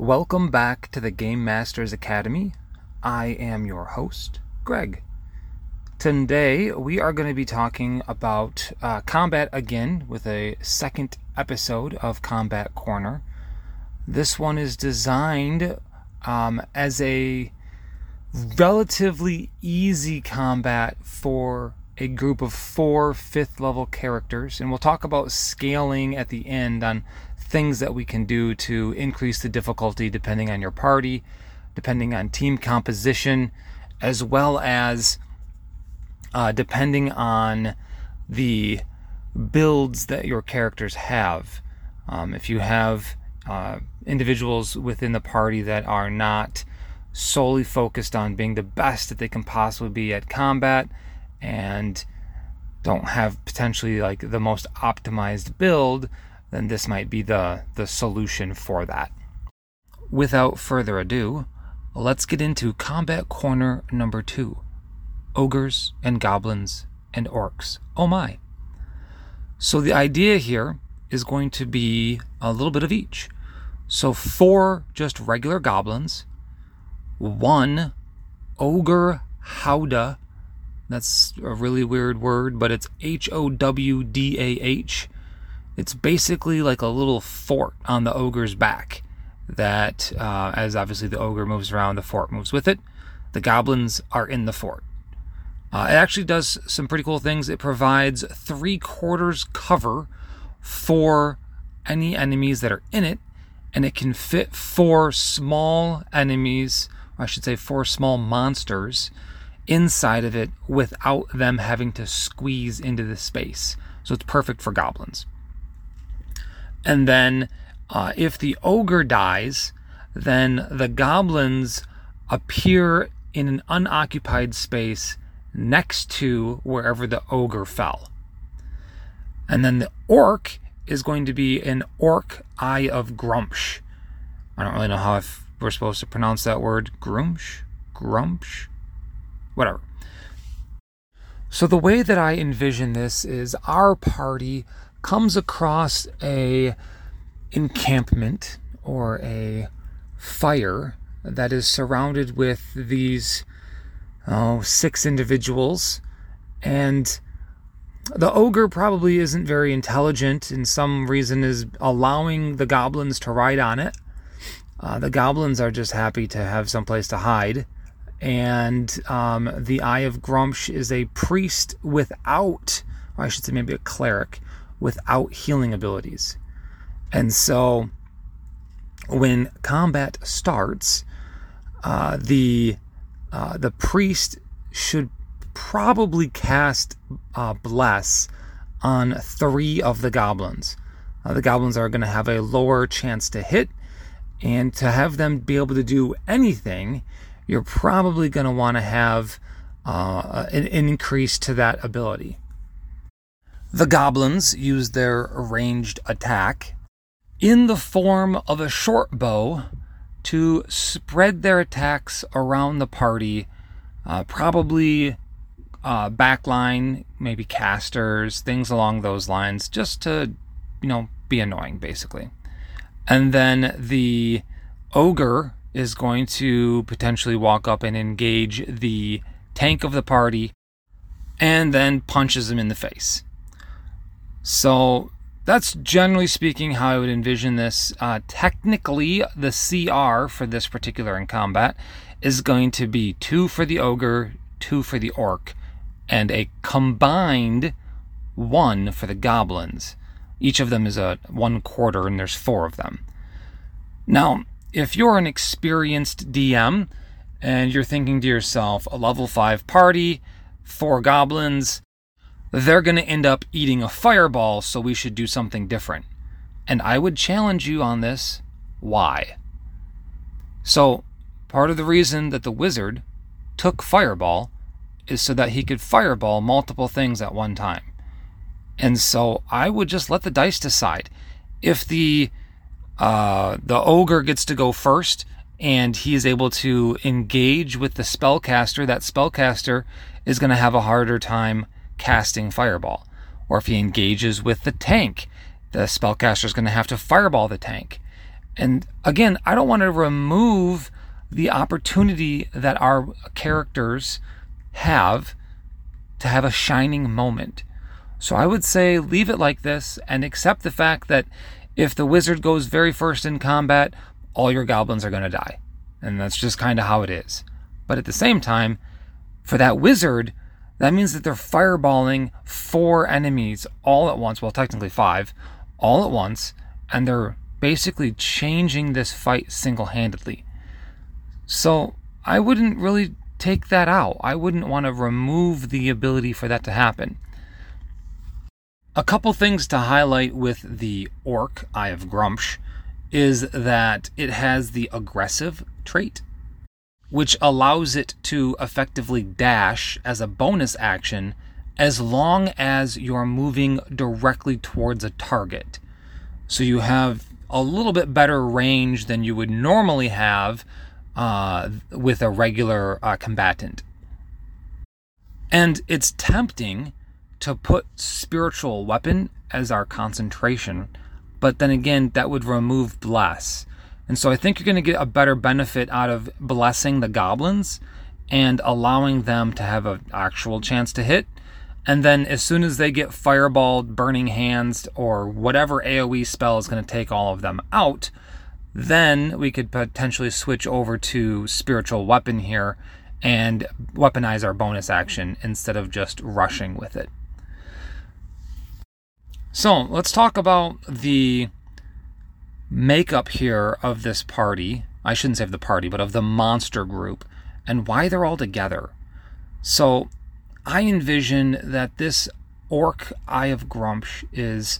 Welcome back to the Game Masters Academy. I am your host, Greg. Today we are going to be talking about uh, combat again with a second episode of Combat Corner. This one is designed um, as a relatively easy combat for a group of four fifth level characters, and we'll talk about scaling at the end on things that we can do to increase the difficulty depending on your party, depending on team composition, as well as uh, depending on the builds that your characters have. Um, if you have uh, individuals within the party that are not solely focused on being the best that they can possibly be at combat and don't have potentially like the most optimized build, then this might be the, the solution for that. Without further ado, let's get into combat corner number two ogres and goblins and orcs. Oh my. So the idea here is going to be a little bit of each. So four just regular goblins, one ogre howdah. That's a really weird word, but it's H O W D A H it's basically like a little fort on the ogre's back. That, uh, as obviously the ogre moves around, the fort moves with it. The goblins are in the fort. Uh, it actually does some pretty cool things. It provides three quarters cover for any enemies that are in it, and it can fit four small enemies, I should say, four small monsters inside of it without them having to squeeze into the space. So it's perfect for goblins. And then uh, if the ogre dies, then the goblins appear in an unoccupied space next to wherever the ogre fell. And then the orc is going to be an orc eye of Gruumsh. I don't really know how if we're supposed to pronounce that word. Gruumsh? Gruumsh? Whatever. So the way that I envision this is our party comes across a encampment or a fire that is surrounded with these oh, six individuals. And the ogre probably isn't very intelligent and some reason is allowing the goblins to ride on it. Uh, the goblins are just happy to have some place to hide. And um, the eye of Gruumsh is a priest without or i should say maybe a cleric without healing abilities. And so when combat starts, uh, the uh, the priest should probably cast uh, bless on three of the goblins. Uh, the goblins are going to have a lower chance to hit, and to have them be able to do anything, you're probably going to want to have uh, an, an increase to that ability. The goblins use their ranged attack in the form of a short bow to spread their attacks around the party, uh, probably uh, backline, maybe casters, things along those lines, just to, you know, be annoying, basically. And then the ogre is going to potentially walk up and engage the tank of the party and then punches him in the face. So that's generally speaking how I would envision this. Uh, technically, the CR for this particular in combat is going to be two for the ogre, two for the orc, and a combined one for the goblins. Each of them is a one quarter, and there's four of them. Now, if you're an experienced DM and you're thinking to yourself, a level 5 party, four goblins, they're going to end up eating a fireball, so we should do something different. And I would challenge you on this. Why? So, part of the reason that the wizard took fireball is so that he could fireball multiple things at one time. And so I would just let the dice decide. If the uh, the ogre gets to go first and he is able to engage with the spellcaster, that spellcaster is going to have a harder time casting Fireball. Or if he engages with the tank, the spellcaster is going to have to Fireball the tank. And again, I don't want to remove the opportunity that our characters have to have a shining moment. So I would say leave it like this and accept the fact that if the wizard goes very first in combat, all your goblins are going to die. And that's just kind of how it is. But at the same time, for that wizard, that means that they're fireballing four enemies all at once. Well, technically five, all at once. And they're basically changing this fight single handedly. So I wouldn't really take that out. I wouldn't want to remove the ability for that to happen. A couple things to highlight with the Orc, Eye of Gruumsh, is that it has the aggressive trait, which allows it to effectively dash as a bonus action as long as you're moving directly towards a target. So you have a little bit better range than you would normally have uh, with a regular uh, combatant. And it's tempting to put spiritual weapon as our concentration, but then again, that would remove bless. And so I think you're going to get a better benefit out of blessing the goblins and allowing them to have an actual chance to hit. And then as soon as they get fireballed, burning hands, or whatever AoE spell is going to take all of them out, then we could potentially switch over to spiritual weapon here and weaponize our bonus action instead of just rushing with it. So let's talk about the makeup here of this party. I shouldn't say of the party, but of the monster group and why they're all together. So I envision that this orc Eye of Gruumsh is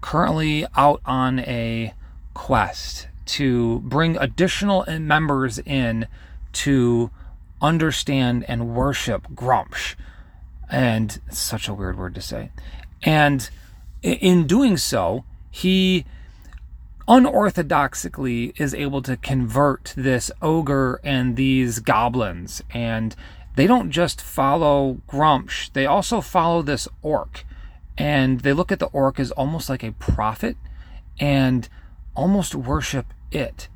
currently out on a quest to bring additional members in to understand and worship Gruumsh. And such a weird word to say. And in doing so, he unorthodoxically is able to convert this ogre and these goblins. And they don't just follow Gruumsh, they also follow this orc. And they look at the orc as almost like a prophet and almost worship it.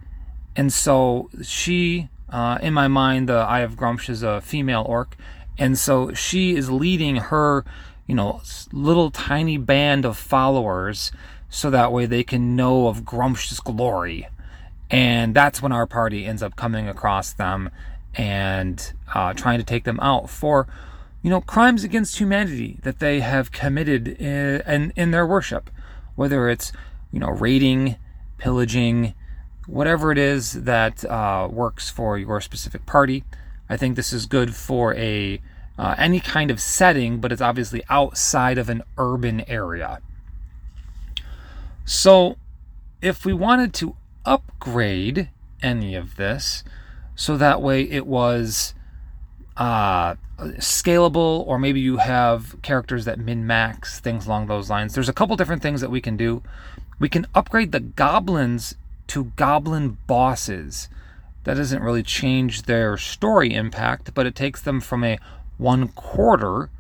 And so she, uh, in my mind, the Eye of Gruumsh is a female orc. And so she is leading her, you know, little tiny band of followers so that way they can know of Gruumsh's glory. And that's when our party ends up coming across them and uh, trying to take them out for, you know, crimes against humanity that they have committed in, in, in their worship. Whether it's, you know, raiding, pillaging, whatever it is that uh, works for your specific party. I think this is good for a uh, any kind of setting, but it's obviously outside of an urban area. So, if we wanted to upgrade any of this, so that way it was uh, scalable, or maybe you have characters that min max, things along those lines. There's a couple different things that we can do. We can upgrade the goblins to goblin bosses. That doesn't really change their story impact, but it takes them from a one quarter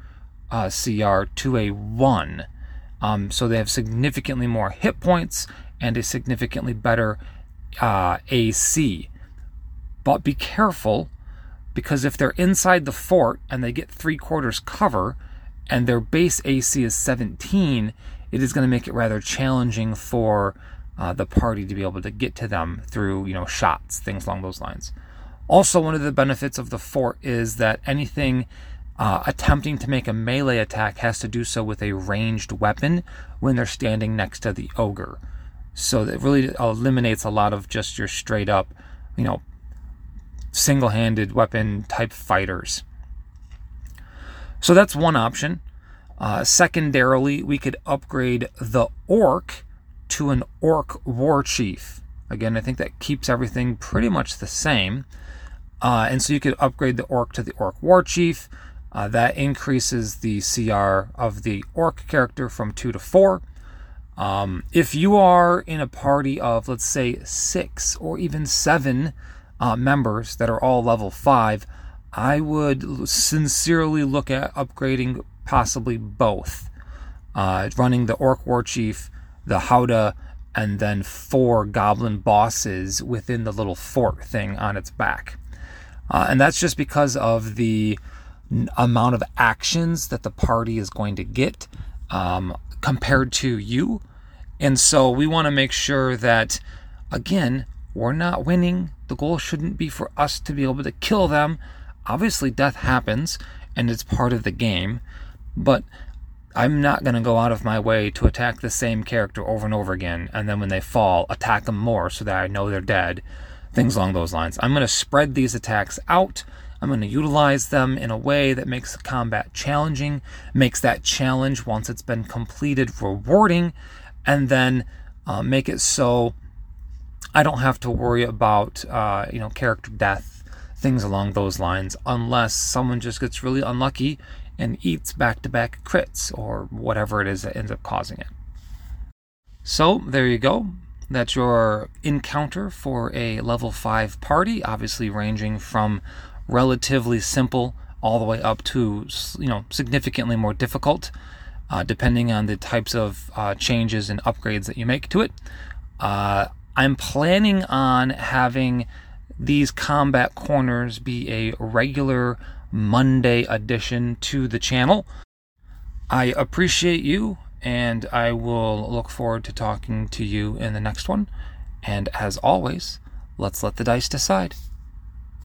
uh, CR to a one. Um, so they have significantly more hit points and a significantly better uh, AC. But be careful because if they're inside the fort and they get three quarters cover and their base AC is 17, it is going to make it rather challenging for uh, the party to be able to get to them through you know shots, things along those lines. Also, one of the benefits of the fort is that anything uh, attempting to make a melee attack has to do so with a ranged weapon when they're standing next to the ogre. So that really eliminates a lot of just your straight up, you know, single handed weapon type fighters. So that's one option. Uh, secondarily, we could upgrade the orc to an orc war chief. Again, I think that keeps everything pretty much the same. Uh, and so you could upgrade the orc to the orc war chief. Uh, that increases the CR of the orc character from 2 to 4. Um, if you are in a party of, let's say, 6 or even 7 uh, members that are all level 5, I would sincerely look at upgrading possibly both. Uh, running the Orc War Chief, the Howdah, and then four goblin bosses within the little fort thing on its back. Uh, and that's just because of the amount of actions that the party is going to get um, compared to you. And so we want to make sure that, again, we're not winning. The goal shouldn't be for us to be able to kill them. Obviously, death happens and it's part of the game, but I'm not going to go out of my way to attack the same character over and over again, and then when they fall, attack them more so that I know they're dead. Things along those lines. I'm going to spread these attacks out. I'm going to utilize them in a way that makes the combat challenging, makes that challenge, once it's been completed, rewarding, and then uh, make it so I don't have to worry about uh, you know character death, things along those lines, unless someone just gets really unlucky and eats back-to-back crits or whatever it is that ends up causing it. So there you go. That's your encounter for a level 5 party, obviously ranging from relatively simple all the way up to you know significantly more difficult, uh, depending on the types of uh, changes and upgrades that you make to it. Uh, I'm planning on having these combat corners be a regular Monday addition to the channel. I appreciate you, and I will look forward to talking to you in the next one. And as always, let's let the dice decide.